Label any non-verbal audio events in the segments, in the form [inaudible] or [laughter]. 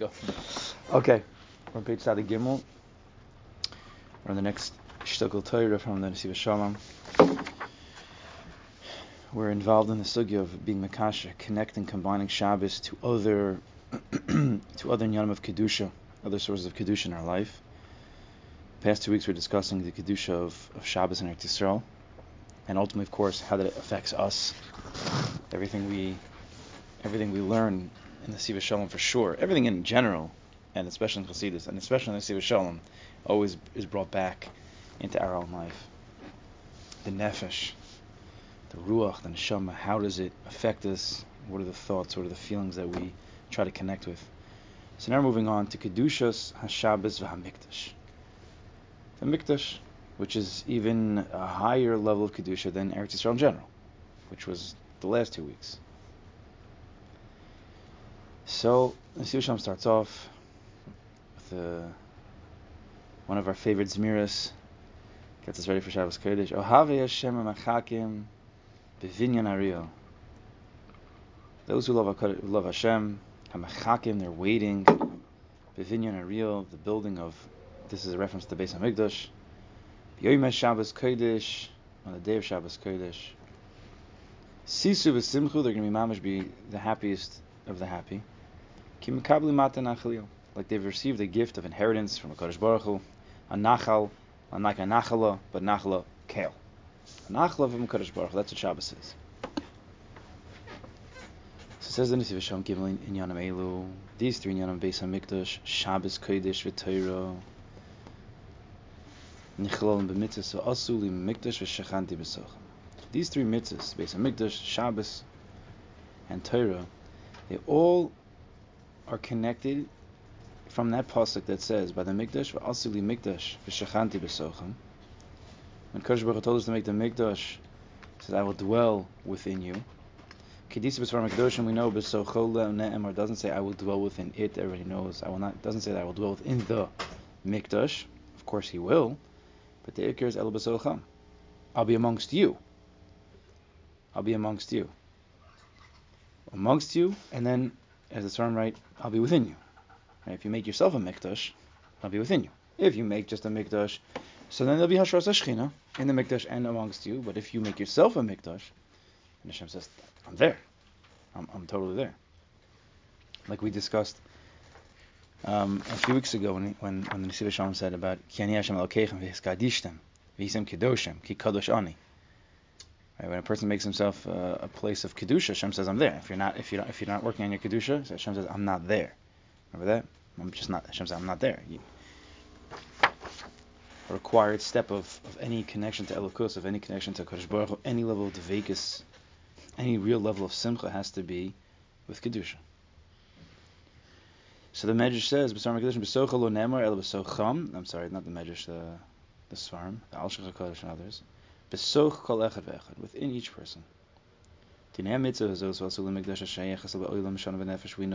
Let's go. Okay, we're on page Sadi Gimel. We're on the next Shtukal Torah from the Nesivos Shalom. We're involved in the sugya of being Makasha, connecting, combining Shabbos to other [clears throat] to other Nyanim of Kedusha, other sources of Kedusha in our life. The past two weeks we're discussing the Kedusha of, of Shabbos and Eretz Yisrael, and ultimately, of course, how that affects us. Everything we everything we learn in the Siva Shalom for sure. Everything in general, and especially in Chassidus, and especially in the Siva Shalom, always is brought back into our own life. The nefesh, the ruach, the neshama, how does it affect us? What are the thoughts? What are the feelings that we try to connect with? So now we're moving on to Kedushas HaShabbos V'HaMikdash. The Mikdash, which is even a higher level of Kedusha than Eretz Yisrael in general, which was the last two weeks. So, the Sivasham starts off with uh, one of our favorite Zmiras, gets us ready for Shabbos Kodesh. Ohave Hashem Machakim Bevinyan Ariel. Those who love, love Hashem, Hamachakim, they're waiting. Bevinyan Ariel, the building of, this is a reference to Beis HaMikdash. B'yoyim Shabbos Kodesh, on the day of Shabbos Kodesh. Sisu v'simchu, they're going to be mamish, be the happiest of the happy. Like they've received a gift of inheritance from a Kodesh Baruch Hu, a nachal, unlike a nachala, but nachala kale. A nachala from Kodesh Baruch Hu, that's what Shabbos is. So it says the Nisiv Hashem Gimel in Yanam Elu, these three Yanam Beis HaMikdash, Shabbos Kodesh v'Torah, Nichlal b'mitzvahs v'asu li mikdash v'shachanti b'socham. These three mitzvahs, Beis HaMikdash, Shabbos, and Torah, they all are connected from that pasuk that says, "By the mikdash v'asili mikdash v'shachanti b'socham." When Kodesh Baruch told us to make the mikdash, he said, "I will dwell within you." Kedisa b'svar mikdash, we know b'sochola ne'emar doesn't say I will dwell within it. Everybody knows I will not. Doesn't say that I will dwell within the mikdash. Of course, he will, but the ikar is el b'socham. I'll be amongst you. I'll be amongst you. Amongst you, and then as the Svarim write, I'll be within you. Right? If you make yourself a mikdash, I'll be within you. If you make just a mikdash, so then there'll be hashras shechina in the mikdash and amongst you. But if you make yourself a mikdash, and Hashem says, I'm there. I'm, I'm totally there. Like we discussed um, a few weeks ago when when, when the Nesiv Shalom said about Ki Hashem Elokechem v'hiskadishtem v'hisem kedoshim ki kadosh ani. Right, when a person makes himself uh, a place of kedusha, Hashem says, "I'm there." If you're not, if you if you're not working on your kedusha, Hashem says, "I'm not there." Remember that? I'm just not. Hashem says, "I'm not there." You, a required step of, of any connection to Elokus, of any connection to Kodesh Baruch Hu, any level of Devekus, any real level of Simcha has to be with kedusha. So the Medrash says, "B'sar Mekadosh b'socha lo nemar el b'socham." I'm sorry, not the Medrash, the the Svarim, the Al and others. Besoch kol echad ve'echad, within each person. We know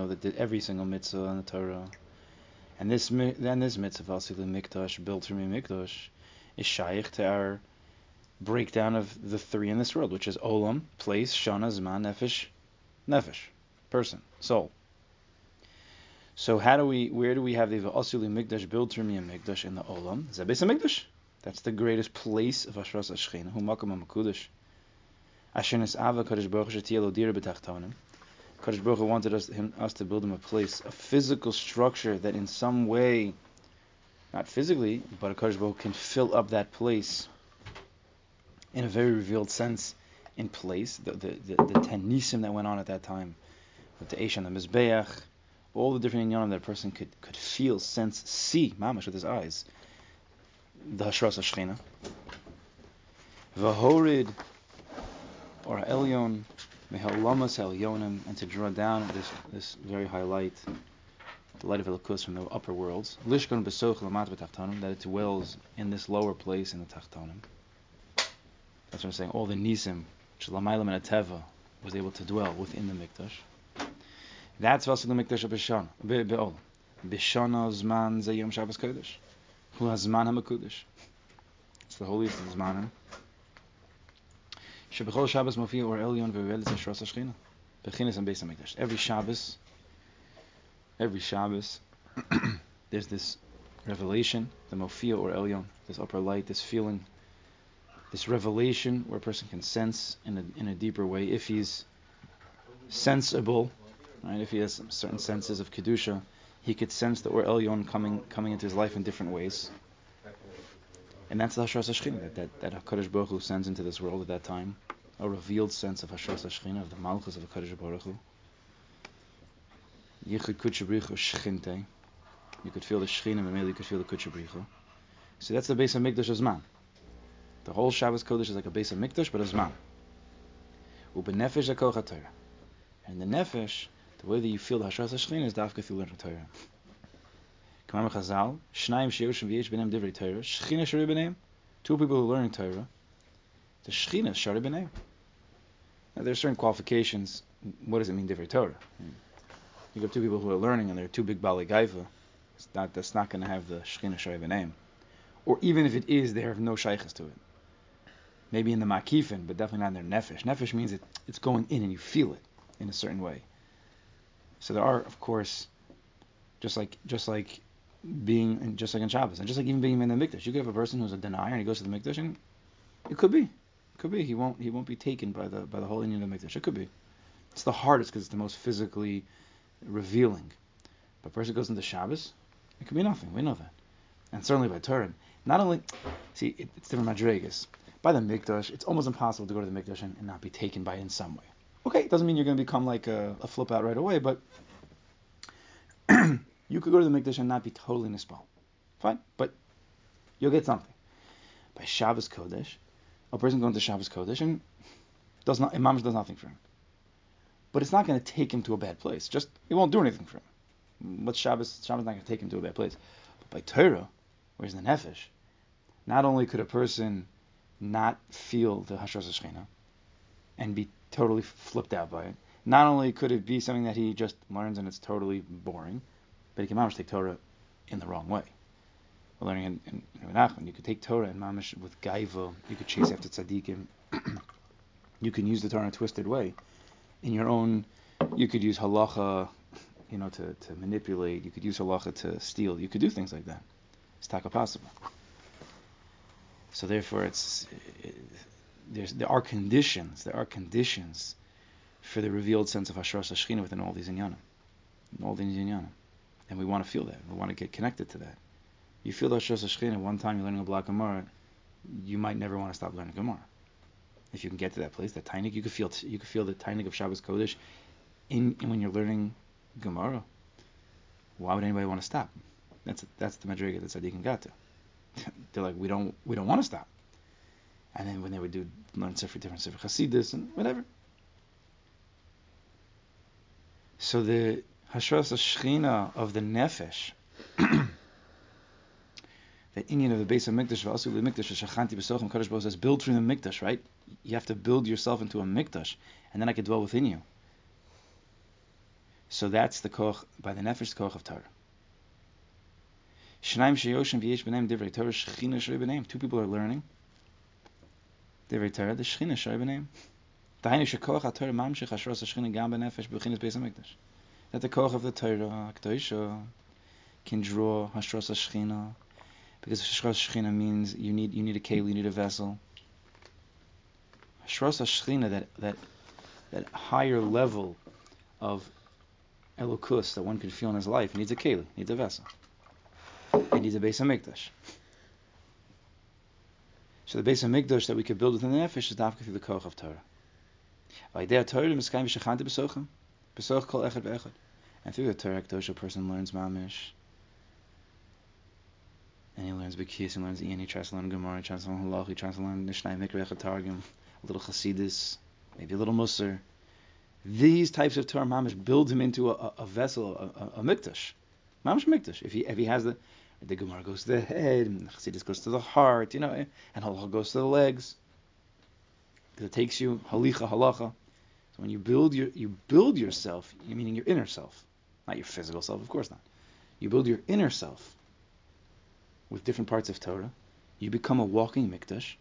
that every single mitzvah in the Torah, and this then this mitzvah Asilu Mikdash built from Mikdash is shaykh to our breakdown of the three in this world, which is Olam, place, Shana, Zman, Nefesh, Nefesh, person, soul. So how do we, where do we have the Asilu Mikdash built from Mikdash in the Olam? Zabes Mikdash. That's the greatest place of Ashras Ashchina, Hu Makam HaMakudash. Asher Ava Kadosh Baruch Hu Shetiyah Lo Dira B'Tachtonim. Kadosh Baruch wanted us, him, us to build him a place, a physical structure that in some way, not physically, but Kadosh Baruch can fill up that place in a very revealed sense in place. The the, the, the ten nisim that went on at that time, with the Eish and the Mizbeach, all the different inyanim that a person could, could feel, sense, see, mamash with his eyes the Hashras Hashchina. Vahorid, or Elyon, Mehalamas Elyonim, and to draw down this this very high light, the light of Elikus from the upper worlds. Lishkon Besoch Lamat B'Tachtonim, that it dwells in this lower place in the Tachtonim. That's what I'm saying. All the Nisim, which Lamaylam and Ateva was able to dwell within the Mikdash. That's Vasik the Mikdash of Bishana, Be'ol. Bishana Zman Zayom Shabbos Kodesh. Who has Zman HaMakudish. It's the holiest of Zmanim. Shebechol Shabbos Mofia or Elyon Ve'uelis Hashras Hashchina. Bechinis and Beis HaMikdash. Every Shabbos, every Shabbos, [clears throat] there's this revelation, the Mofia or Elyon, this upper light, this feeling, this revelation where a person can sense in a, in a deeper way if he's sensible, right? If he has certain senses of kedusha, he could sense the Or Elyon coming coming into his life in different ways. And that's the Hashras Hashchina that, that, that HaKadosh Baruch Hu sends into this world at that time. A revealed sense of Hashras Hashchina, of the Malchus of HaKadosh Baruch Hu. Yichud. You could feel the Shechina, and you could feel the Kutchabrichu. So that's the base of Mikdash Azman. The whole Shabbos Kodesh is like a base of Mikdash, but Azman. And the Nefesh, the way that you feel the Hashras Hashchina is dafka through learning Torah. Kamar Chazal, Shnaim Sheyoshim V'yesh B'nem Divrei Torah, Shechina Shari B'nem, two people who learning Torah, the Shechina Shari B'nem. Now there are certain qualifications. What does it mean Divrei Torah? You have two people who are learning and they're two big Bali Gaiva. Not, that's not going to have the Shechina Shari B'nem. Or even if it is, they have no shaykhs to it. Maybe in the Makifin, but definitely not in their Nefesh. Nefesh means it, it's going in and you feel it in a certain way. So there are, of course, just like just like being just like in Shabbos, and just like even being in the Mikdash, you could have a person who's a denier and he goes to the Mikdash, and it could be, it could be he won't he won't be taken by the by the whole union of the Mikdash. It could be. It's the hardest because it's the most physically revealing. But a person goes into Shabbos, it could be nothing. We know that, and certainly by Turin. Not only, see, it, it's different madrigas. By the Mikdash, it's almost impossible to go to the Mikdash and, and not be taken by it in some way. Okay, it doesn't mean you're going to become like a, a flip out right away, but [clears throat] you could go to the Mikdash and not be totally nispal. Fine, but you'll get something. By Shabbos Kodesh, a person going to Shabbos Kodesh and does not, Imam does nothing for him. But it's not going to take him to a bad place. Just it won't do anything for him. But Shabbos, Shabbos not going to take him to a bad place. But by Torah, where's the nefesh? Not only could a person not feel the Hashras Hashchina and be totally flipped out by it. Not only could it be something that he just learns and it's totally boring, but he can mamish take Torah in the wrong way. We're learning in, in, Nachman, you could take Torah and mamish with gaiva, you could chase after tzaddikim, [clears throat] you can use the Torah in a twisted way. In your own, you could use halacha, you know, to, to manipulate, you could use halacha to steal, you could do things like that. It's taka possible. So therefore, it's it, there's, there are conditions, there are conditions for the revealed sense of Hashras Hashchina within all these inyanim, all these inyanim, and we want to feel that. We want to get connected to that. You feel the Hashras Hashchina one time you're learning a block Gemara, you might never want to stop learning Gemara. If you can get to that place, that tainik, you could feel you could feel the tainik of Shabbos Kodesh in, in when you're learning Gemara. Why would anybody want to stop? That's that's the madriga that Tzaddikim got to. [laughs] They're like, we don't we don't want to stop. And then when they would do learn Sefer different Sefer Hasidus and whatever. So the Hashras Shechina of the Nefesh, [clears throat] the Indian of the base of Mikdash, also the Mikdash, Shachanti B'Sochem, Kadosh Baruch says, build through the Mikdash, right? You have to build yourself into a Mikdash, and then I can dwell within you. So that's the koch, by the Nefesh, koch of Torah. Two people are learning. The Shechina HaShechina Gam Beis HaMikdash. That the koch of the Torah, Kedosha, can draw Hashros. Because Hashros means you need you need a keli, you need a vessel. Hashros HaShechina, that, that, that higher level of elokus that one can feel in his life, needs a keli, needs a vessel. It needs a base of mikdash. So the base of mikdash that we could build within the nefesh is dafka through the koch of Torah. Torah b'soch kol echad v'echad. And through the Torah, a person learns mamish. And he learns Bekis, he learns Ian, he tries to learn Gemara, he tries to learn Halach, he tries to learn Nishnai Mikra Targum, a little Chasidus, maybe a little Musar. These types of Torah mamish build him into a, a vessel, a, a, a mikdash. Mamish mikdash. If he if he has the the Gemara goes to the head, and the Chassidus goes to the heart, you know, and halacha goes to the legs. Because it takes you halicha halacha. So when you build your you build yourself, meaning your inner self, not your physical self, of course not. You build your inner self with different parts of Torah. You become a walking mikdash,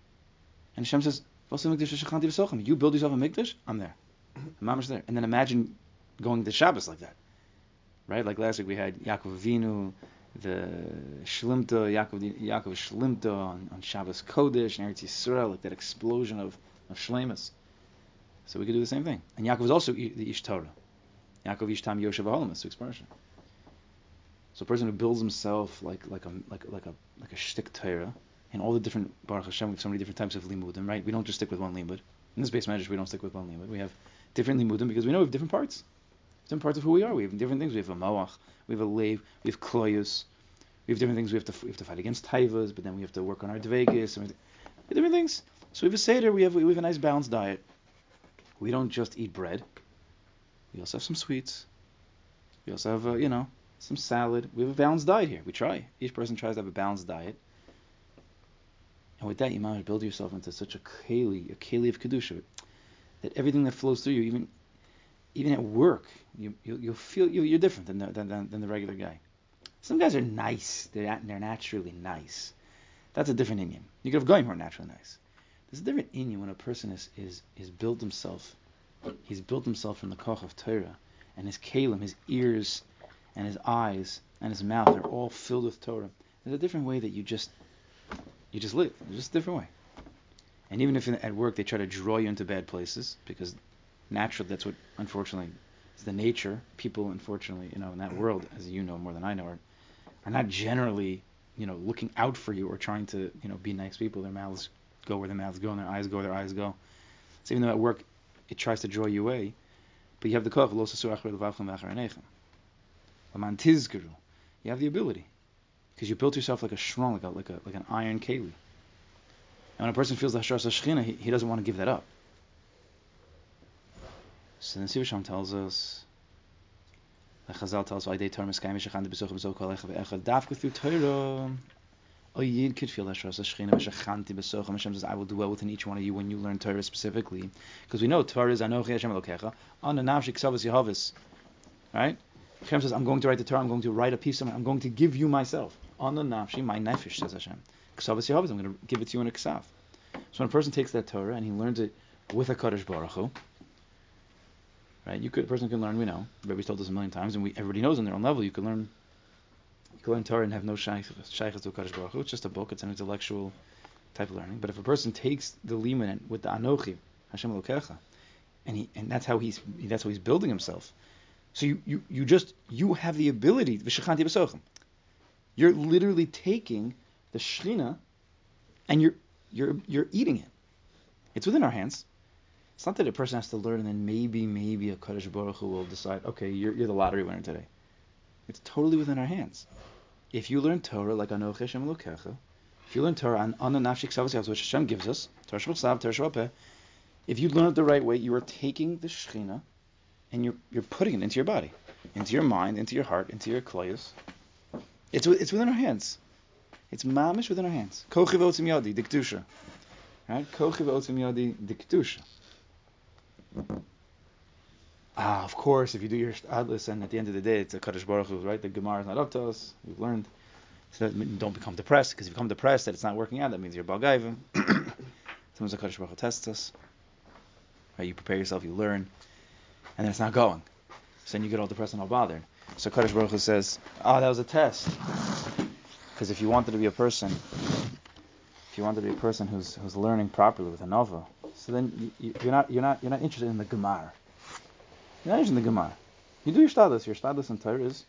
and Hashem says, "You build yourself a mikdash, I'm there, mm-hmm. I'm there." And then imagine going to Shabbos like that. right? Like last week we had Yaakov Avinu, the Shlimta, Yaakov, Yaakov Shlimta on, on Shabbos Kodesh and Eretz Yisrael, like that explosion of, of Shlemus. So we could do the same thing. And Yaakov is also the Ish Torah. Yaakov Ish Tam Yoshev Holamas, expression. So a person who builds himself like like a like like a like a shtick Torah, and all the different Baruch Hashem, we have so many different types of limudim, right? We don't just stick with one limud. In this base measure, we don't stick with one limud. We have different limudim because we know we have different parts, different parts of who we are. We have different things. We have a moach, we have a lave, we have kloyus, we have different things. We have to we have to fight against taivas, but then we have to work on our dvegas, and different things. So we have a seder. We have we have a nice balanced diet. We don't just eat bread. We also have some sweets. We also have, uh, you know, some salad. We have a balanced diet here. We try. Each person tries to have a balanced diet. And with that, you might build yourself into such a keli, a keli of kedusha, that everything that flows through you, even even at work, you you'll, you'll feel you, are different than the, than, than the regular guy. Some guys are nice; they're they're naturally nice. That's a different Indian. You could have going who are naturally nice. There's a different Indian when a person is is is built himself. He's built himself from the koch of Torah, and his kalim, his ears, and his eyes and his mouth are all filled with Torah. There's a different way that you just you just live. It's just a different way. And even if at work they try to draw you into bad places, because naturally that's what unfortunately is the nature. People unfortunately, you know, in that world, as you know more than I know, are are not generally, you know, looking out for you or trying to, you know, be nice people. Their mouths go where their mouths go and their eyes go where their eyes go. So even though at work it tries to draw you away, but you have the koch, you have the ability because you built yourself like a strong, like a like a like an iron keli. And when a person feels the hashras shechina, he, he doesn't want to give that up. So then Sivisham tells us, the Chazal tells us, "Aydei Torah miskayim shechan de besuch b'zok kol echav echad dafka through Torah." A yid could feel hashras shechina v'shechanti besuch. Hashem says, "I will dwell within each one of you when you learn Torah specifically," because we know Torah is Anochi Hashem Elokecha. On the nafshik savas Yehavis, right? Hashem says, I'm going to write the Torah, I'm going to write a piece of it, I'm going to give you myself. On the nafshi, my nefesh, says Hashem. Ksavas Yehovah, I'm going to give it to you in a ksav. So when a person takes that Torah and he learns it with a Kaddish Baruch Hu, right? You could, a person can learn, we know, Rabbi's told us a million times, and we, everybody knows on their own level, you can learn you can learn Torah and have no shaykhs to Kaddish Baruch. It's just a book, it's an intellectual type of learning. But if a person takes the liman with the Anochi, Hashem Elokecha, and he and that's how he's that's how he's building himself. So you, you, you just you have the ability You're literally taking the shrina and you're you're you're eating it. It's within our hands. It's not that a person has to learn and then maybe maybe a Kaddish Baruch Hu will decide, okay, you're, you're the lottery winner today. It's totally within our hands. If you learn Torah like Anoch Hashem Elokecha, if you learn Torah on, on the Nafshik Savas which Hashem gives us, Torah Shabbat Torah if you learn it the right way, you are taking the Shechina and you're you're putting it into your body, into your mind, into your heart, into your kloyos. It's it's within our hands. It's mamish within our hands. Kochiv otzim yadi diktusha. Right? Kochiv otzim yadi diktusha. Ah, of course, if you do your adlis and at the end of the day it's a Kaddish Baruch Hu, right? The Gemara is not up to us. We've learned. So don't become depressed, because if you become depressed that it's not working out, that means you're Balgaiva. [coughs] Sometimes the Kaddish Baruch Hu tests us. Right? You prepare yourself, you learn and then it's not going. So then you get all depressed and all bothered. So Kaddish Baruch Hu says, oh, that was a test. Because if you wanted to be a person, if you wanted to be a person who's who's learning properly with a nova, so then you, are not you're not you're not interested in the Gemara. You're not interested in the Gemara. You do your stadus. Your stadus in Torah is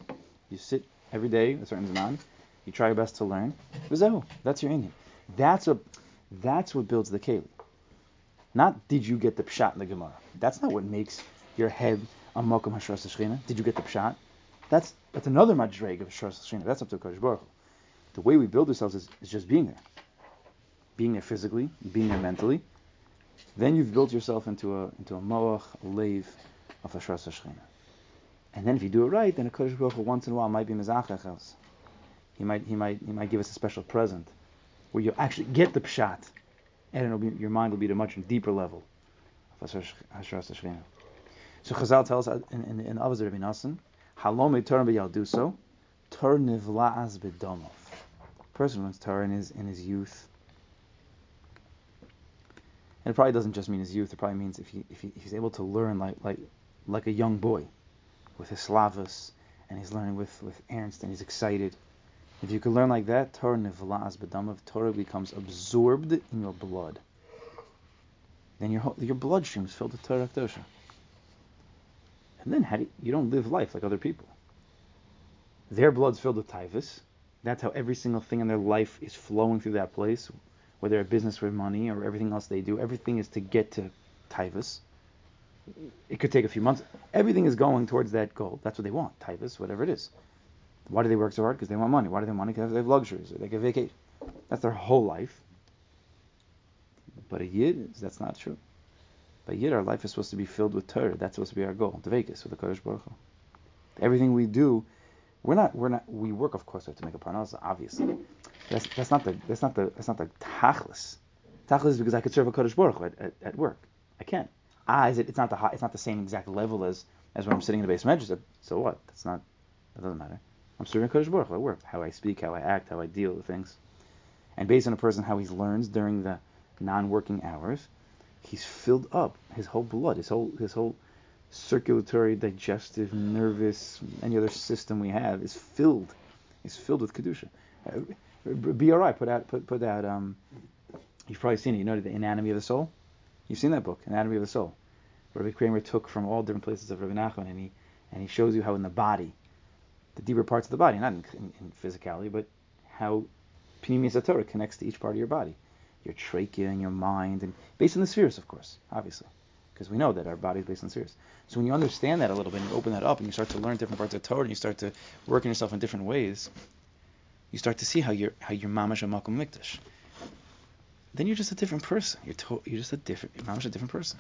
you sit every day a certain zaman. You try your best to learn. That's your Indian. That's a that's what builds the keli. Not did you get the pshat in the Gemara. That's not what makes your head on Mokum Hashras? Did you get the pshat? That's that's another madreg of Hashras Shechina. That's up to Kodesh Baruch The way we build ourselves is, is just being there. Being there physically, being there mentally. Then you've built yourself into a into a moach, a lave of Hashras Shechina. And then if you do it right, then a Kodesh Baruch once in a while might be mezachach He might he might he might give us a special present where you actually get the pshat, and be, your mind will be at a much deeper level of Hashras Shechina. So Chazal tells in, in, in Avaz Rabbi Nassim, Halom Torah b'yalduso, Torah nivla'az b'domov. Person learns Torah in his, in his youth. And it probably doesn't just mean his youth, it probably means if, he, if, he, he's able to learn like, like, like a young boy, with his slavas, and he's learning with with Ernst, and he's excited. If you can learn like that, Torah nivla'as b'damav, Torah becomes absorbed in your blood. Then your your bloodstream is filled with Torah Kedosha. And then how do you, you don't live life like other people. Their blood's filled with typhus. That's how every single thing in their life is flowing through that place, whether a business or money or everything else they do. Everything is to get to typhus. It could take a few months. Everything is going towards that goal. That's what they want, typhus, whatever it is. Why do they work so hard? Because they want money. Why do they want money? Because they have luxuries. They can vacation. That's their whole life. But a yid, that's not true. But a yid, our life is supposed to be filled with Torah. That's supposed to be our goal. The Vegas with the Kodesh Baruch Hu. Everything we do, we're not. We're not. We work, of course, we have to make a parnas. Obviously, that's that's not the that's not the that's not the tachlis. Tachlis is because I could serve a Kodesh Baruch at, at, at work. I can't. Ah, is it? It's not the it's not the same exact level as as when I'm sitting in the base measure. So what? That's not. That doesn't matter. I'm serving Kodesh Baruch at work. How I speak, how I act, how I deal with things, and based on a person how he learns during the non-working hours, he's filled up. His whole blood, his whole his whole circulatory, digestive, nervous, any other system we have is filled, is filled with kedusha. BRI put out put put out. Um, you've probably seen it. You know the Anatomy of the Soul. You've seen that book, Anatomy of the Soul. Rabbi Kramer took from all different places of Rabbi Nachman, and he and he shows you how in the body, the deeper parts of the body, not in, in, in physicality, but how Pneumius Torah connects to each part of your body your trachea and your mind, and based on the spheres, of course, obviously, because we know that our body is based on spheres. So when you understand that a little bit, and you open that up, and you start to learn different parts of Torah, and you start to work on yourself in different ways, you start to see how you're how you're mamash and makom mikdash. Then you're just a different person. You're to, you're just a different mamash a different person.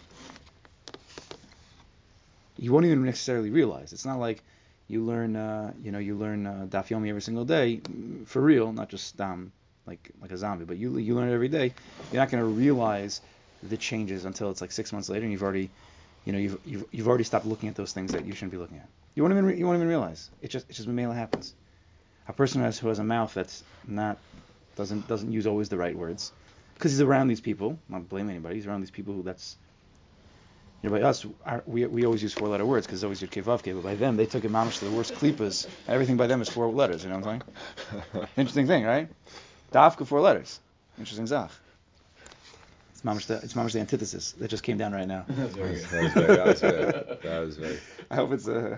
You won't even necessarily realize. It's not like you learn, uh, you know, you learn uh, every single day for real, not just um, like like a zombie. But you you learn it every day. You're not going to realize the changes until it's like six months later, and you've already, you know, you've you've, you've already stopped looking at those things that you shouldn't be looking at. You won't even you won't even realize. It just it just mainly happens. A person who has who has a mouth that's not doesn't doesn't use always the right words because he's around these people. I'm not blaming anybody. He's around these people who that's you know, by us, our, we, we always use four-letter words because it's always your kivav but by them, they took it mamish to the worst klipas. Everything by them is four letters. You know what I'm saying? [laughs] Interesting thing, right? Dafka four letters. Interesting zach. It's mamish the it's mamish the antithesis that just came down right now. [laughs] That was very [laughs] good. That was very. That was very. That was very. I hope it's a. Uh,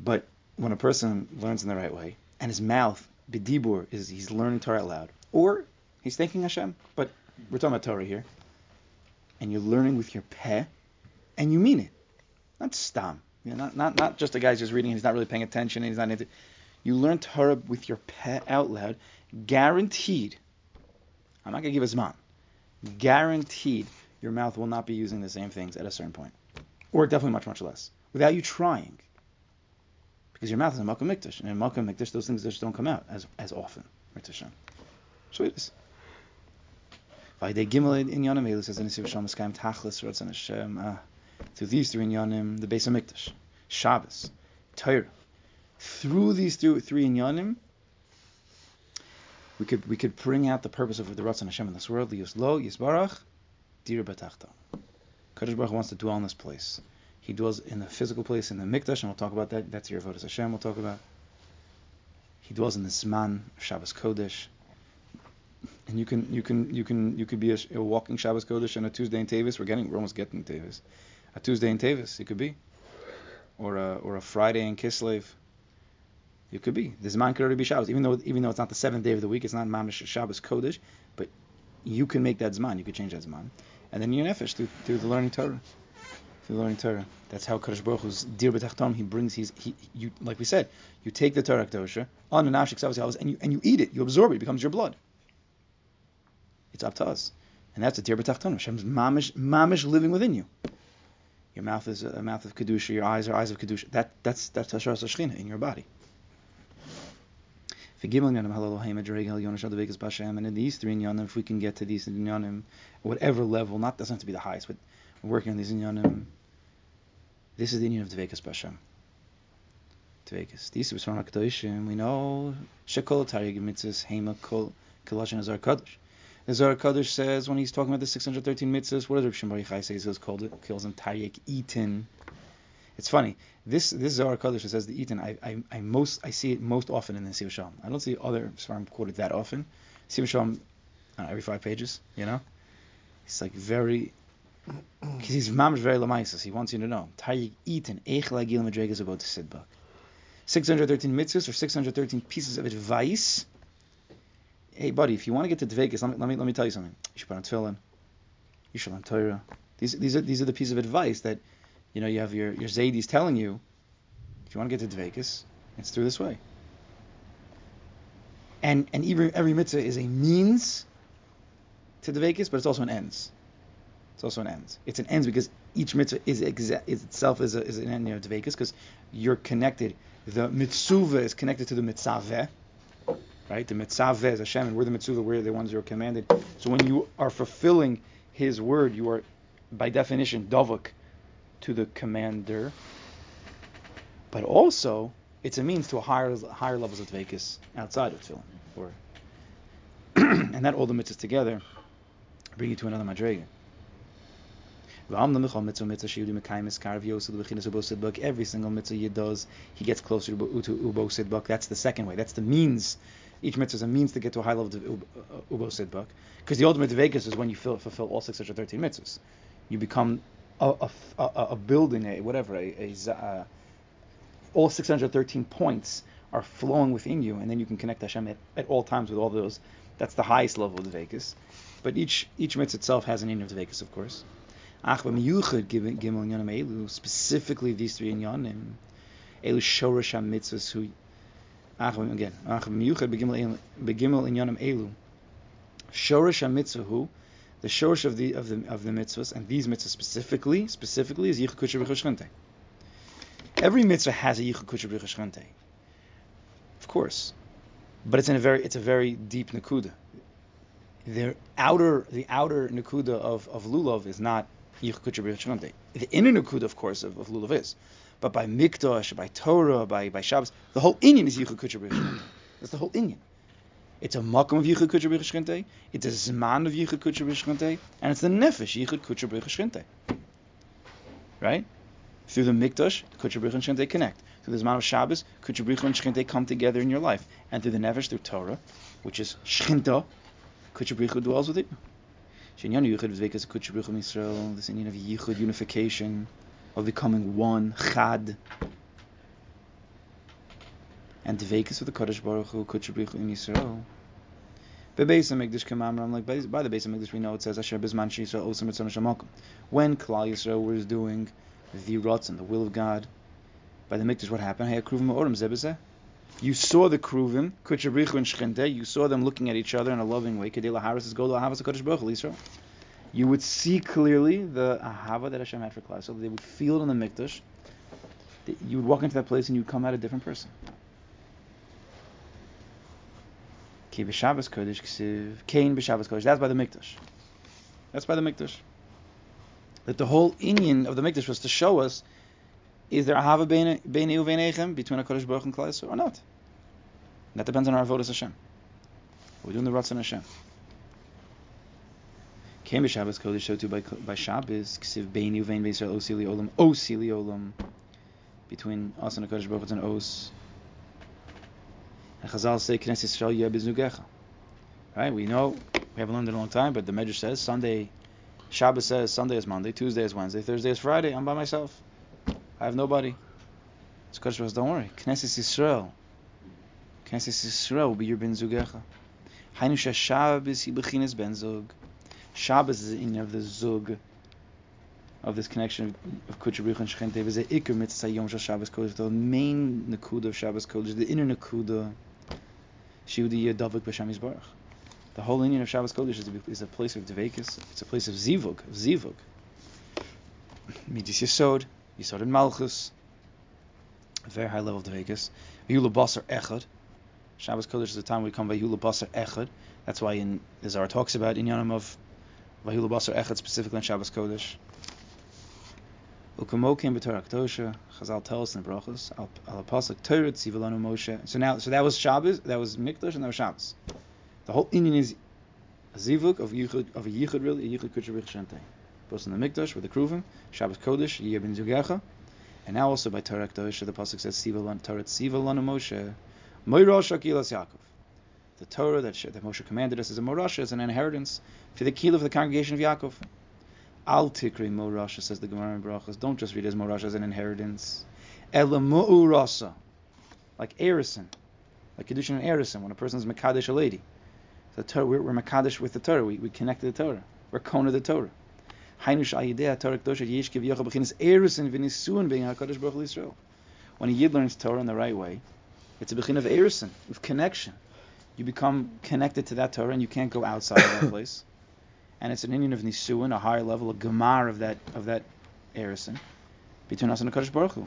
but when a person learns in the right way, and his mouth, bidibur, is he's learning Torah out loud, or he's thanking Hashem, but we're talking about Torah here, and you're learning with your peh, and you mean it, not stam. You know, not, not not just a guy's just reading, he's not really paying attention, and he's not into. You learn Torah with your peh out loud, guaranteed. I'm not gonna give a zman. Guaranteed, your mouth will not be using the same things at a certain point, or definitely much much less, without you trying. Because your mouth is a Malkum Mikdash, and in Malkum Mikdash, those things just don't come out as as often. So it is. Gimel in Yonim Shalom Eskayim Tachlis Hashem uh, through these three in Yonim, the base of Mikdash, Shabbos, Torah. Through these three, three in Yonim, we could we could bring out the purpose of the Ratzon Hashem in this world. Yislo Yisbarach Dir Batachta. Kadosh Baruch wants to dwell in this place. He dwells in the physical place in the Mikdash, and we'll talk about that. That's your Avodas Hashem. We'll talk about. He dwells in the Zman Shabbos Kodesh, and you can you can you can you could be a, a walking Shabbos Kodesh on a Tuesday in Tavis. We're getting we're almost getting Tavis. A Tuesday in Tavis, it could be, or a or a Friday in Kislev. It could be. The Zman could already be Shabbos, even though even though it's not the seventh day of the week, it's not Mamish Shabbos Kodesh, but you can make that Zman. You could change that Zman, and then your nefesh through, through the learning Torah, through learning Torah. That's how Kadosh Baruch Hu's Dir B'Tachtom. He brings his he you like we said, you take the Torah Kedosha on Nashik Savos and you and you eat it. You absorb it. It becomes your blood. It's up to us, and that's a Dir B'Tachtom. Hashem's mamish mamish living within you. Your mouth is a mouth of kedusha. Your eyes are eyes of kedusha. That that's that's Hashar Shechina in your body. And in these three inyanim, if we can get to these inyanim, whatever level, not doesn't have to be the highest, but we're working on these inyanim. This is the inyan of Dvekas Bashem. Dvekas. These are Svarma Kedoshim. We know Shekol Taryag Mitzvahs Hema Kol Kalashon Azar Kadosh. The Zohar Kadosh says when he's talking about the 613 mitzvahs, what does Rav Shimon Yochai say? He says, called it, calls them Taryag Eaton. It's funny. This this Zohar Kodesh that says the Eaton, I, I I most I see it most often in the Sivir Shalom. I don't see other Svarim quoted that often. Sivir Shalom, know, every five pages, you know. It's like very, because he's mamish very lamaisis. He wants you to know. Tayyig Eaton, Eich Lagil Madregas about the Sidbak. 613 mitzvahs or 613 pieces of advice. Hey, buddy, if you want to get to Dvekas, let me, let me let me tell you something. You should put on tefillin. You should learn Torah. These these are these are the pieces of advice that, you know, you have your your zaydis telling you. If you want to get to Dvekas, it's through this way. And and every every mitzvah is a means to Dvekas, but it's also an ends. It's also an ends. It's an ends because each mitzvah is, exa- is itself is, a, is an end, you know, Dvekas, because you're connected. The mitzvah is connected to the mitzaveh, right? The mitzaveh is Hashem, and we're the mitzvah, we're the ones who are commanded. So when you are fulfilling His word, you are, by definition, davuk to the commander. But also, it's a means to a higher higher levels of dvekas outside of tefillin, or [clears throat] and that all the mitzvahs together bring you to another madrega. Every single mitzvah he does, he gets closer to Ubo Sidbuk. That's the second way. That's the means. Each mitzvah is a means to get to a high level of Ubo uh, Sidbuk. Because the ultimate Vegas is when you fulfill all 613 mitzvahs. You become a, a, building, a whatever, a, a all 613 points are flowing within you, and then you can connect Hashem at, at all times with all those. That's the highest level of the Vegas. But each each mitzvah itself has an in of the Vegas, of course. Specifically, these three inyanim, elu shorash mitzvahs who. Again, begimel elu. Shorash mitzvah who, the shorish of the of the of the mitzvahs, and these mitzvahs specifically, specifically is yichud b'chashchante. Every mitzvah has a yichud b'chashchante. Of course, but it's in a very it's a very deep nakuda. The outer the outer nakuda of of lulav is not the inner Nakuda, of course, of, of Lulav is. But by Mikdash, by Torah, by, by Shabbos, the whole Inyan is Yichud. That's the whole Inyan. It's a Makam of Yichud Kutsha B'Chishkente, it's a Zman of Yichud Kutsha B'Chishkente, and it's the Nefesh Yichud Kutsha B'Chishkente. Right? Through the Mikdash, the Kutsha B'Chishkente connect. Through the Zman of Shabbos, Kutsha B'Chishkente come together in your life. And through the Nefesh, through Torah, which is Shchinta, Kutsha B'Chishkente dwells with you. Shenyanu Yichud V'Zvekas Kutsha B'Chum Yisrael, this Indian of Yichud, unification, of becoming one, Chad. And Dvekas with the Kodesh Baruch Hu, Kutsha B'Chum Yisrael. By, the base of Hamikdash we know it says Asher Bizman Yisrael Osam Ritzon Shamakum. When Klal Yisrael was doing the Ratzon, the will of God, by the Mikdash, what happened? You saw the Kruvim, Kutchabrichu and Shchente, you saw them looking at each other in a loving way. Kedela Haris is Gola Ahavas Kodesh Baruch Israel. You would see clearly the Ahava that Hashem had for Klal, so they would feel it in the Mikdash. You would walk into that place and you'd come out a different person. Ki b'Shabbos Kodesh Ksiv, Kain b'Shabbos Kodesh. That's by the Mikdash. That's by the Mikdash. That the whole Inyan of the Mikdash was to show us is there ahava bein you veinechem between a Kodesh Baruch and Klal or not? That depends on our avodas Hashem. We're doing the Ratzon Hashem. Came by Shabbos Kodesh so too by by Shabbos ksiv bein you vein Yisrael osili olam osili olam between us and the Kodesh Baruch it's an os. And Chazal say Knesset Yisrael yeh. Right? We know we haven't learned in a long time, but the Medrash says Sunday. Shabbos says Sunday is Monday, Tuesday is Wednesday, Thursday is Friday. I'm by myself. I have nobody. So Kodesh says, don't worry. Knesset Yisrael. Knesset Yisrael will be your ben zugecha. Hainu Shabbos yibechinas ben zug. Shabbos is in of the zug of this connection of Kutcher and Shechente. It was a ikr mitzvah yom Shabbos Kodesh. The main nakuda of Shabbos Kodesh, the inner nakuda, The whole union of Shabbos Kodesh is a, is a place of devekis. It's a place of zivug, of zivug. Midis Yisod, Yisod in Malchus, a very high level of Vegas. Vayula Basar Echad. Shabbos Kodesh is the time we come Vayula Basar Echad. That's why in the Zohar talks about in Yanam of Vayula Basar Echad specifically in Shabbos Kodesh. Ukamokim b'Torah Kedosha. Chazal tells us in Brachos al Pasuk Torah Tzivilanu Moshe. So now, so that was Shabbos, that was Mikdash, and that was Shabbos. The whole Indian is a zivuk of yichud of a yichud really a yichud kutsher shente. Both in the Mikdash with the Kruvim, Shabbos Kodesh, Yeh ben Zugecha, And now also by Torah Kedosha, the pasuk says, "Siva lan Torah Siva lanu Moshe, Moirash Akilas Yaakov." The Torah that, that Moshe commanded us is a morasha, is an inheritance for the keel of the congregation of Yaakov. Al tikri morasha says the Gemara in Brachos. Don't just read as morasha as an inheritance. Elamu rasa, like erison, like kedushin and erison when a person is mekadesh a lady. The Torah, we're, we're mekadesh with the Torah. We, we connect to the Torah. We're kona the Torah. When a yid learns Torah in the right way, it's a bechin of erison, of connection. You become connected to that Torah, and you can't go outside of that place. And it's an union of nisuin, a higher level, a gemar of that of that erison between us and the Kadosh Baruch Hu.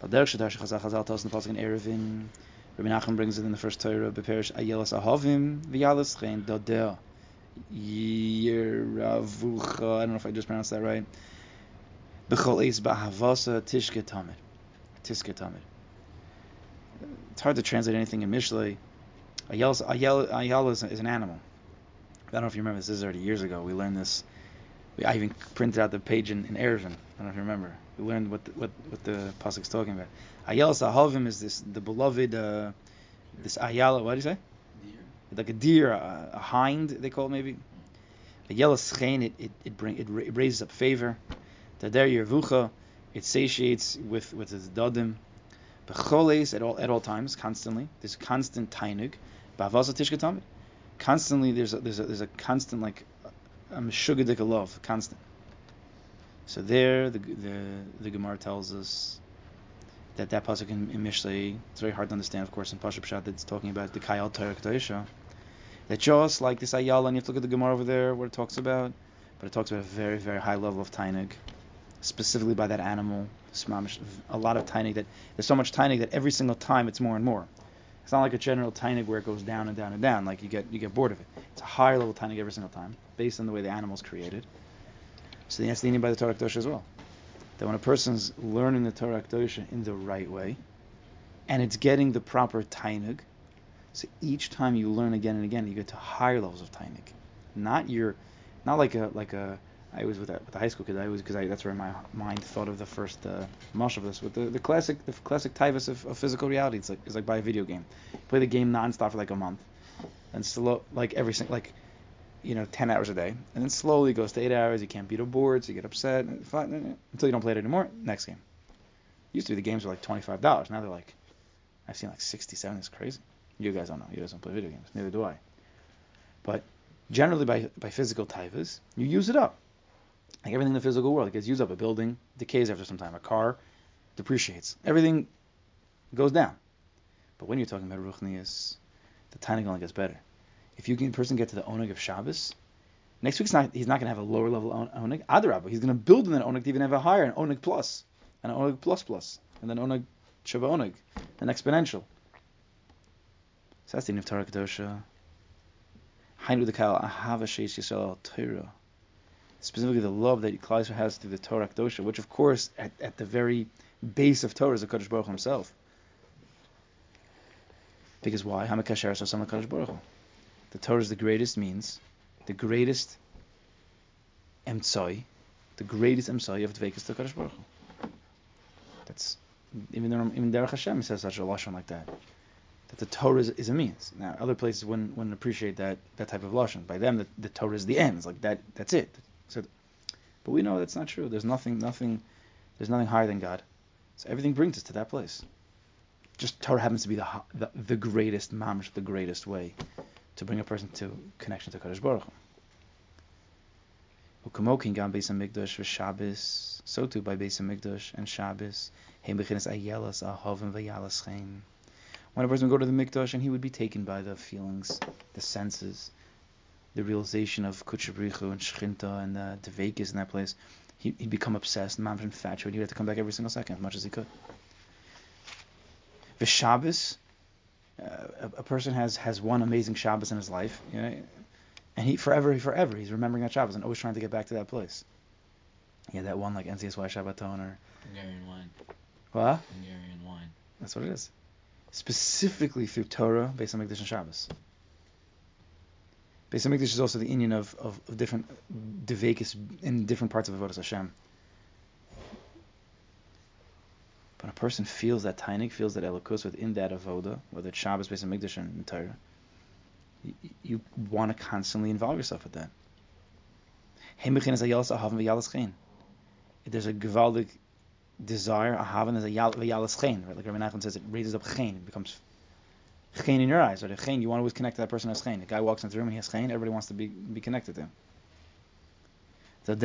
But Derek Shadash Chazal Chazal tells in the pasuk in Eruvin, Rabbi Nachman brings it in the first Torah, Beperish Ayelas Ahavim V'Yalas Chen Dodeh Yiravucha. I don't know if I just pronounced that right. B'chol Eis B'Havasa Tishke Tamid. Tishke Tamid. It's hard to translate anything in Mishlei. Is, is, an animal. I don't know if you remember this. This is already years ago. We learned this. We, I even printed out the page in, in Eruvin. I don't know if you remember. We learned what the, what what the pasuk's talking about. Ayala sahavim is this the beloved uh, this ayala. What do you say? Deer. Like a deer, a, a hind they call it maybe. Ayala schein it it it, bring, it, it raises up favor. Tader yervucha it satiates with with its dadim. Becholes at all at all times, constantly. There's constant tainug. Bavasa tishkatamid. Constantly, there's a, there's a, there's a constant like a meshugadik love, constant. So there, the the the Gemara tells us that that pasuk in, in Mishlei, it's very hard to understand, of course, in Pashup Pshat, it's talking about the Kayal Torah. That just like this Ayala, and you have to look at the Gemara over there, what it talks about, but it talks about a very, very high level of Tainug, specifically by that animal, a lot of Tainug, that there's so much Tainug that every single time it's more and more. It's not like a general Tainug where it goes down and down and down, like you get you get bored of it. It's a higher level Tainug every single time, based on the way the animal's created. So that's the meaning by the Torah Kedosha as well. That when a person's learning the Torah Kedosha in the right way, and it's getting the proper Tainug, so each time you learn again and again, you get to higher levels of Tainug. Not your, not like a like a. I was with with a high school kid. I was because that's where my mind thought of the first uh, mush of this with the, the classic the classic tyvus of, of physical reality. It's like it's like buy a video game, play the game nonstop for like a month, and slow like every like you know, 10 hours a day. And then slowly goes to 8 hours. You can't beat a board, so you get upset until you don't play it anymore. Next game. Used to be the games were like $25. Now they're like, I've seen like 67. It's crazy. You guys don't know. You guys don't play video games. Neither do I. But generally by, by physical typhus, you use it up. Like everything in the physical world, it gets used up. A building decays after some time. A car depreciates. Everything goes down. But when you're talking about Ruchnius, the tiny only gets better if you can person get to the oneg of Shabbos, next week's not he's not going to have a lower level oneg. Adarabah, he's going to build in that oneg to even have a higher, an oneg plus, an oneg plus plus, and then oneg shava oneg, an exponential. So that's the Torah Kedosha. Hainu the Kal Ahava Sheish Yisrael Torah. Specifically, the love that Klal has through the Torah Kedosha, which of course at, at the very base of Torah is the Kadosh Baruch Hu himself. Because why? Hamakasher so Kadosh Baruch Hu. The Torah is the greatest means, the greatest emtsoi, the greatest emtsoi of Dvekas to Kadosh Baruch Hu. That's even even Derech Hashem says such a lashon like that. That the Torah is, is, a means. Now, other places wouldn't, wouldn't appreciate that that type of lashon. By them, the, the Torah is the ends. Like that, that's it. But we know that's not true. There's nothing, nothing, there's nothing higher than God. So everything brings us to that place. Just Torah happens to be the the, the greatest mamish, the greatest way to bring a person to connection to Kadosh Baruch. Ukamokin gam so too by Beis and Shabbos. Ayelas. When a person would go to the Mikdash and he would be taken by the feelings, the senses, the realization of Kutchabrichu and Shchinta and the Devekis in that place, he, would become obsessed, man infatuated. He'd have to come back every single second as much as he could. The Shabbos, uh, a, a, person has has one amazing Shabbos in his life, you know, and he forever, forever, he's remembering that Shabbos and always trying to get back to that place. Yeah, that one like NCSY Shabbaton or Hungarian wine. What? Hungarian wine. That's what it is. Specifically through Torah, based on Mikdash and Shabbos. Beis Hamikdash is also the union of, of, of different devekis in different parts of Avodas Hashem. But a person feels that tainik, feels that elokus within that avoda, whether it's Shabbos, Beis Hamikdash, and Torah. You, you want to constantly involve yourself with that. There's a gewaldig desire, a haven, there's a yalas right? Like Rabbi Nachman says, it raises up chen, it becomes chen in your eyes, or the chen, you want to always connect to that person as chen. The guy walks into the room and he has chen, everybody wants to be, be connected to him. And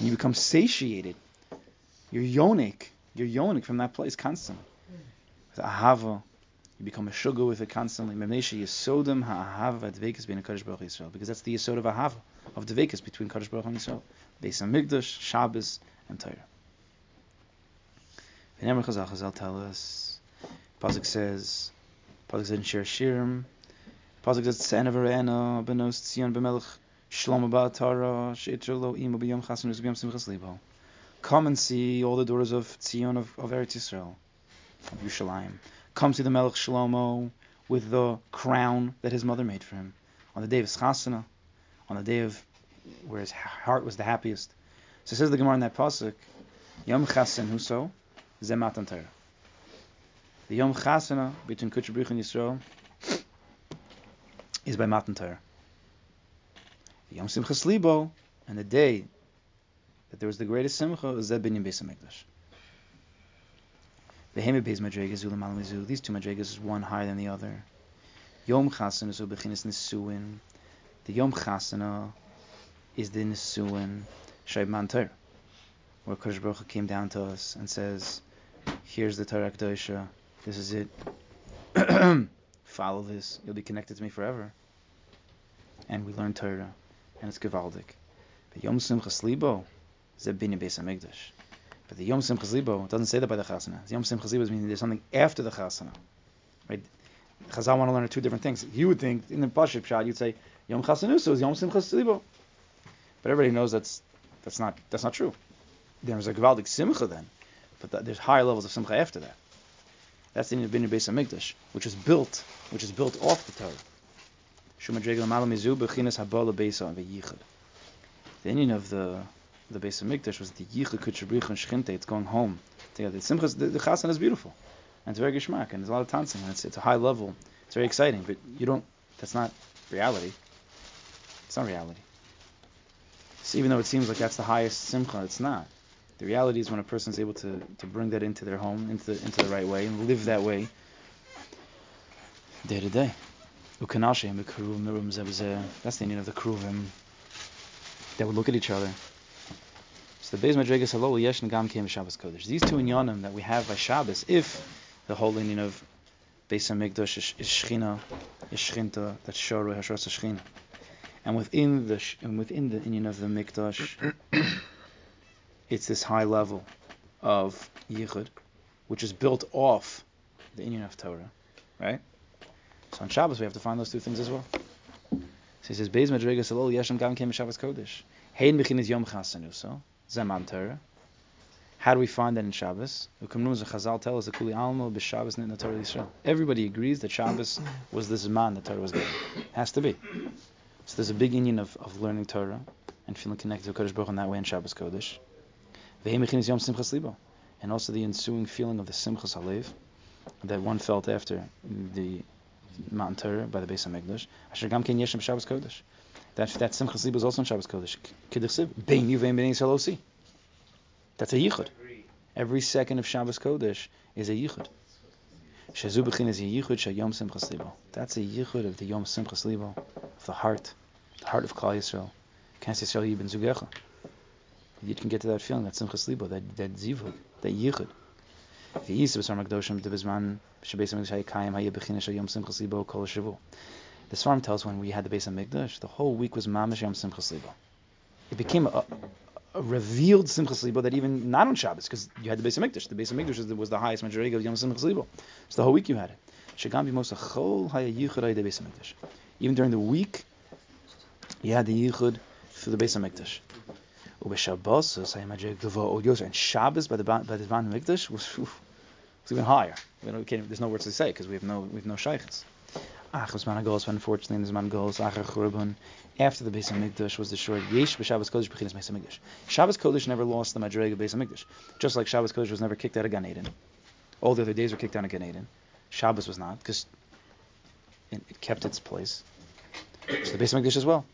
you become satiated. You're yonik. You're yonik from that place constantly. With ahava, you become a sugar with it constantly. Memnesha yisodim ha'ahava dvekas bein Kadosh Baruch Yisrael. Because that's the yisod of ahava, of dvekas between Kadosh Baruch and Yisrael. Beis Hamikdash, Shabbos, and Torah. V'nemer Chazal, Chazal tell us, Pasuk says, Pasuk says in Shir Shirim, Pasuk says, Tse'en avarena benos tzion b'melech Shlomo Ba'atara, She'etrelo Imo B'yom Chasan B'yom Simchas Libo. Come and see all the daughters of Tzion of, of Eretz Yisrael, of Yerushalayim. Come see the Melech Shlomo with the crown that his mother made for him on the day of chasana, on the day of where his heart was the happiest. So says the Gemara in that pasuk, Yom Chasen Huso Zematan Torah. The Yom Chasana between Kutch and Yisrael is by Matan Torah. The Yom Simchas Libo, and the day that there was the greatest Simcha is Zeb Binyan Beis Hamikdash. The Hemi Beis Madregas Ulam Alamizu. These two Madregas is one higher than the other. Yom Chasana is Ubechinis Nisuin. The Yom Chasana is the Nisuin Shaib Man Torah, where Kodesh Baruch came down to us and says, "Here's the Torah Kedosha. This is it. [clears throat] Follow this. You'll be connected to me forever." And we learn Torah and it's gewaldig. But Yom Simchas Libo is a Hamikdash. But the Yom Simchas Libo doesn't say that by the Chasana. The Yom Simchas Libo means there's something after the Chasana. Right? Chazal want to learn two different things. You would think in the Pashib shot you'd say Yom Chasanuso is Yom Simchas Libo, but everybody knows that's that's not that's not true. There's a gewaldig Simcha then, but there's higher levels of Simcha after that. That's the Binyan Beis Hamikdash, which is built which is built off the Torah. The Indian of the the Beis Hamikdash was the Yichud Kutshabrich and Shchinte. It's going home together. The Simchas, the, the Chasan is beautiful, and it's very gishmak, and there's a lot of dancing, and it's it's a high level. It's very exciting, but you don't. That's not reality. It's not reality. So even though it seems like that's the highest simcha, it's not. The reality is when a person is able to, to bring that into their home, into the, into the right way, and live that way, day to day. That's the meaning of the Kruvim. Um, they would look at each other. So the Beis Madrigas Halol Yesh and Gam came Shabbos Kodesh. These two inyanim that we have by Shabbos, if the whole inyan of Beis Hamikdash is, is Shechina, is Shechinta, that's Shoru Hashras Shechina, and within the and within the inyan of the Mikdash, it's this high level of Yichud, which is built off the inyan of Torah, right? So on Shabbos we have to find those two things as well. So he says, Beis Madrigas Halol Yeshem Gam Kem Shabbos Kodesh. Hein Bechin is Yom Chasanu, so Zeman Torah. How do we find that in Shabbos? The Chazal tell us that Kuli Almo b'Shabbos Nitna Torah Yisrael. Everybody agrees that Shabbos was the Zman that Torah was given. Has to be. So there's a big union of, of learning Torah and feeling connected to Kodesh Baruch in that way in Shabbos Kodesh. And also the ensuing feeling of the Simchas Halev that one felt after the Matan Torah by the Beis Hamikdash. Asher Gam Ken Yeshem Shabbos Kodesh. That that Simchas Liba is also in Shabbos Kodesh. Kidduchsiv Bein Yuvein Bein Yisrael That's a yichud. Every second of Shabbos Kodesh is a yichud. Shazu Bechin is a yichud Shayom Simchas Liba. That's a yichud of the Yom Simchas Liba, of the heart, the heart of Klal Yisrael. Kans Yisrael Yibin Zugecha. You can get to that feeling, that Simchas Liba, that that zivug, that yichud. The Svarim tells when we had the Beis Hamikdash, the whole week was Mamash Yom Simchas Libo. It became a, a revealed Simchas Libo that even not on Shabbos, because you had the Beis Hamikdash. The Beis Hamikdash was the, was the highest majority of Yom Simchas Libo. So the whole week you had it. Even during the week, you had the Yichud for the Beis Hamikdash. And Shabbos by the by the Van Mikdash was, was even higher. We don't, there's no words to say because we have no we have no shaykhs. Ach, was man goes unfortunately this man goes Acher Churban after the Beis Hamikdash was destroyed. Yesh b'Shabbos Kodesh b'chinas Beis Hamikdash. Shabbos Kodesh never lost the Madrega Beis Hamikdash, just like Shabbos Kodesh was never kicked out of Gan Eden. All the other days were kicked out of Gan Eden. Shabbos was not because it, it kept its place. So the Beis Hamikdash as well,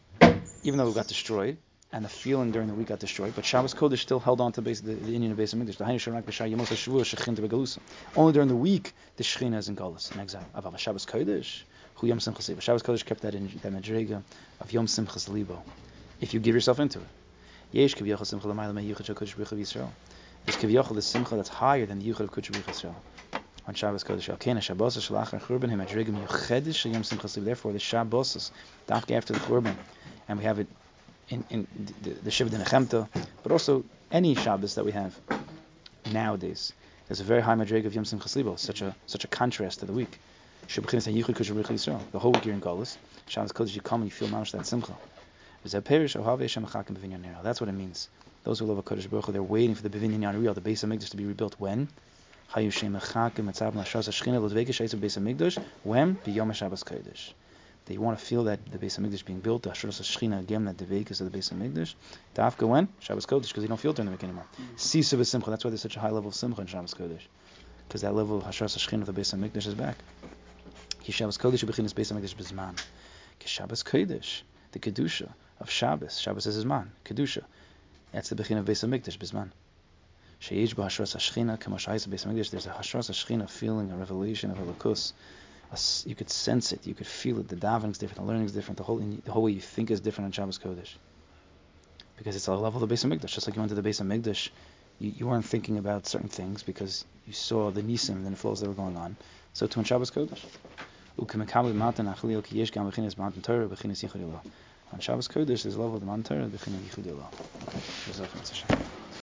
even though it got destroyed, and the feeling during the week got destroyed, but Shabbos Kodesh still held on to base, the, the Indian of Mikdash. The Hainu. Only during the week the Shechina is in Galus, in exile. Aval Shabbos Kodesh, Hu Yom Simchas Libo. Shabbos Kodesh kept that in that Madrega of Yom Simchas Libo. If you give yourself into it. Yesh Kivyochel Simcha L'mayla Me Yuchad Shal Kodesh B'Richav Yisrael. There's Kivyochel the Simcha that's higher than the Yuchad of Kodesh Yisrael. On Shabbos Kodesh Al Kena Shabbos Shalach and Churban Him Madrega Miyuchedesh Shal Yom Simchas. Therefore the Shabbos Dafka after the Churban, and we have it in, in the, the Shiva Nechemta, but also any Shabbos that we have nowadays. There's a very high madrig of Yom Simchas Libo, such a such a contrast to the week. The whole week you're in Galus. Shabbos Kodesh you come and you feel mamish that simcha. That's what it means. Those who love a Kodesh Baruch they're waiting for the Bivin Real, the Beis Hamikdash to be rebuilt. When? When? B'Yom Shabbos Kodesh that you want to feel that the Beis Hamikdash being built, the Hashras Shechina again, that the Vekas of the Beis Hamikdash. Dafka when? Shabbos Kodesh, because you don't feel it during the week anymore. Mm-hmm. Sisa Simcha, that's why there's such a high level of Simcha in Shabbos Kodesh. Because that level of Hashras Shechina of the Beis Hamikdash is back. Ki Shabbos Kodesh Bechin is Beis Hamikdash Bizman. Ki Shabbos Kodesh, the Kedusha of Shabbos. Shabbos is Zman, Kedusha. That's the Bechin of Beis Hamikdash Bizman. Sheish Hashras Shechina, Kamoshais Beis Hamikdash, there's a Hashras Shechina feeling, a revelation of a you could sense it, you could feel it. The davening is different, the learning is different, the whole the whole way you think is different on Shabbos Kodesh. Because it's a level of the Beis Hamikdash. Just like you went to the Beis Hamikdash, you, you weren't thinking about certain things because you saw the nisim and the flows that were going on. So to in Shabbos Kodesh. On Shabbos Kodesh, there's a level of the mountain Torah, B'china Yichud Okay,